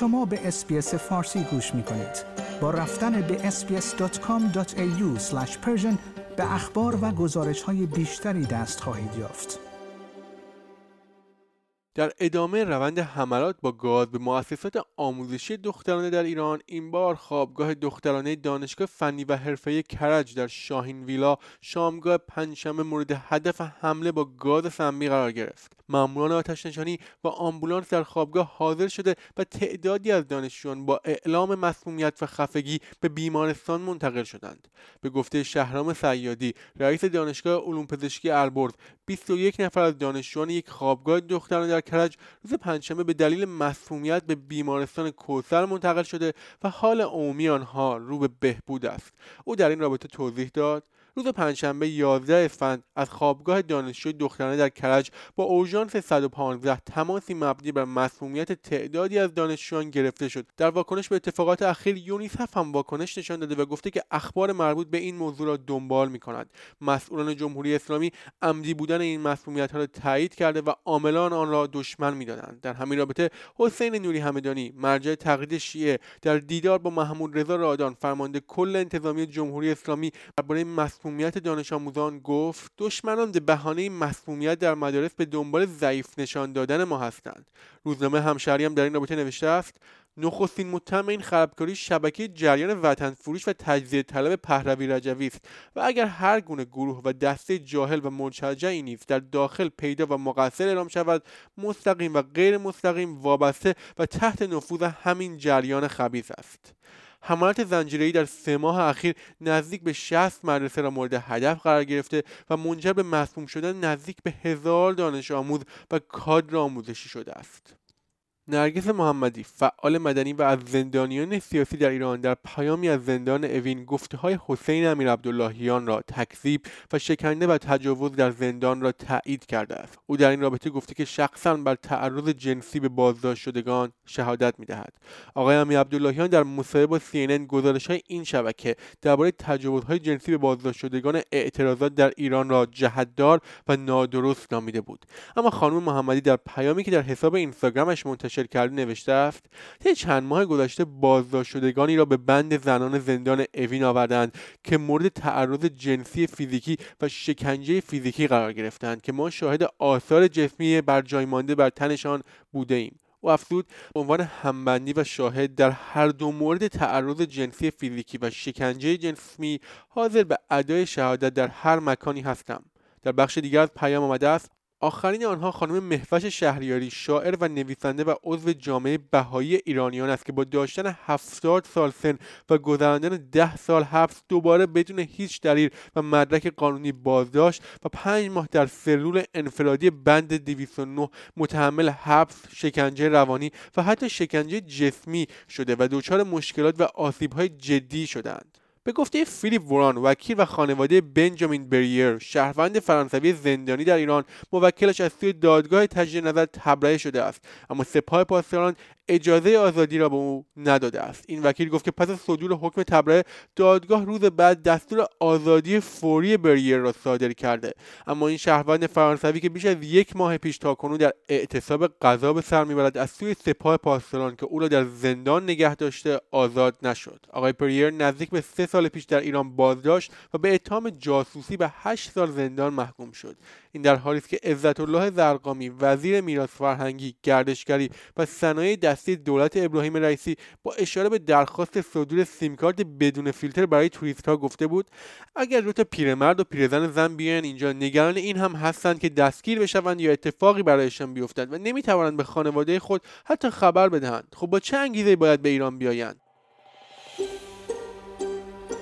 شما به اسپیس فارسی گوش می کنید. با رفتن به sbs.com.au به اخبار و گزارش های بیشتری دست خواهید یافت. در ادامه روند حملات با گاز به مؤسسات آموزشی دخترانه در ایران این بار خوابگاه دخترانه دانشگاه فنی و حرفه کرج در شاهین ویلا شامگاه پنجشنبه مورد هدف حمله با گاز سمی قرار گرفت ماموران آتش نشانی و آمبولانس در خوابگاه حاضر شده و تعدادی از دانشجویان با اعلام مسمومیت و خفگی به بیمارستان منتقل شدند. به گفته شهرام سیادی رئیس دانشگاه علوم پزشکی البرز 21 نفر از دانشجویان یک خوابگاه دختران در کرج روز پنجشنبه به دلیل مسمومیت به بیمارستان کوسر منتقل شده و حال عمومی آنها رو به بهبود است. او در این رابطه توضیح داد روز پنجشنبه 11 اسفند از خوابگاه دانشجوی دخترانه در کرج با اورژانس 115 تماسی مبنی بر مسمومیت تعدادی از دانشجویان گرفته شد. در واکنش به اتفاقات اخیر یونیسف هم واکنش نشان داده و گفته که اخبار مربوط به این موضوع را دنبال می کند مسئولان جمهوری اسلامی عمدی بودن این مسمومیت ها را تایید کرده و عاملان آن را دشمن می‌دانند. در همین رابطه حسین نوری همدانی مرجع تقلید شیعه در دیدار با محمود رضا رادان فرمانده کل انتظامی جمهوری اسلامی درباره مسمومیت دانش آموزان گفت دشمنان به بهانه مسمومیت در مدارس به دنبال ضعیف نشان دادن ما هستند. روزنامه همشهری هم در این رابطه نوشته است نخستین متهم این خرابکاری شبکه جریان وطن فروش و تجزیه طلب پهلوی رجوی است و اگر هر گونه گروه و دسته جاهل و مرتجعی نیز در داخل پیدا و مقصر اعلام شود مستقیم و غیر مستقیم وابسته و تحت نفوذ همین جریان خبیث است. حملات زنجیره‌ای در سه ماه اخیر نزدیک به 60 مدرسه را مورد هدف قرار گرفته و منجر به مسموم شدن نزدیک به هزار دانش آموز و کادر آموزشی شده است. نرگس محمدی فعال مدنی و از زندانیان سیاسی در ایران در پیامی از زندان اوین گفته های حسین امیر عبداللهیان را تکذیب و شکنده و تجاوز در زندان را تایید کرده است. او در این رابطه گفته که شخصا بر تعرض جنسی به بازداشت شدگان شهادت می‌دهد. آقای امیر عبداللهیان در مصاحبه با CNN گزارش های این شبکه درباره تجاوزهای جنسی به بازداشت شدگان اعتراضات در ایران را جهتدار و نادرست نامیده بود. اما خانم محمدی در پیامی که در حساب اینستاگرامش منتشر کرده نوشته است طی چند ماه گذشته بازداشت شدگانی را به بند زنان زندان اوین آوردند که مورد تعرض جنسی فیزیکی و شکنجه فیزیکی قرار گرفتند که ما شاهد آثار جسمی بر جای مانده بر تنشان بوده ایم او افزود به عنوان همبندی و شاهد در هر دو مورد تعرض جنسی فیزیکی و شکنجه جسمی حاضر به ادای شهادت در هر مکانی هستم. در بخش دیگر از پیام آمده است آخرین آنها خانم مهوش شهریاری شاعر و نویسنده و عضو جامعه بهایی ایرانیان است که با داشتن 70 سال سن و گذراندن ده سال حبس دوباره بدون هیچ دلیل و مدرک قانونی بازداشت و پنج ماه در سلول انفرادی بند 209 متحمل حبس شکنجه روانی و حتی شکنجه جسمی شده و دچار مشکلات و آسیبهای جدی شدند به گفته فیلیپ وران وکیل و خانواده بنجامین بریر شهروند فرانسوی زندانی در ایران موکلش از سوی دادگاه تجدید نظر تبرئه شده است. اما سپاه پاسداران اجازه آزادی را به او نداده است. این وکیل گفت که پس از صدور حکم تبرئه دادگاه روز بعد دستور آزادی فوری بریر را صادر کرده. اما این شهروند فرانسوی که بیش از یک ماه پیش تاکنون در اعتصاب غذا به سر می‌برد از سوی سپاه پاسداران که او را در زندان نگه داشته آزاد نشد. آقای پریر نزدیک به سه پیش در ایران بازداشت و به اتهام جاسوسی به هشت سال زندان محکوم شد. این در حالی است که عزت الله زرقامی وزیر میراث فرهنگی گردشگری و صنایع دستی دولت ابراهیم رئیسی با اشاره به درخواست صدور سیم کارت بدون فیلتر برای توریست ها گفته بود اگر دو تا پیرمرد و پیرزن زن بیاین اینجا نگران این هم هستند که دستگیر بشوند یا اتفاقی برایشان بیفتد و نمی‌توانند به خانواده خود حتی خبر بدهند. خب با چه انگیزه باید به ایران بیایند؟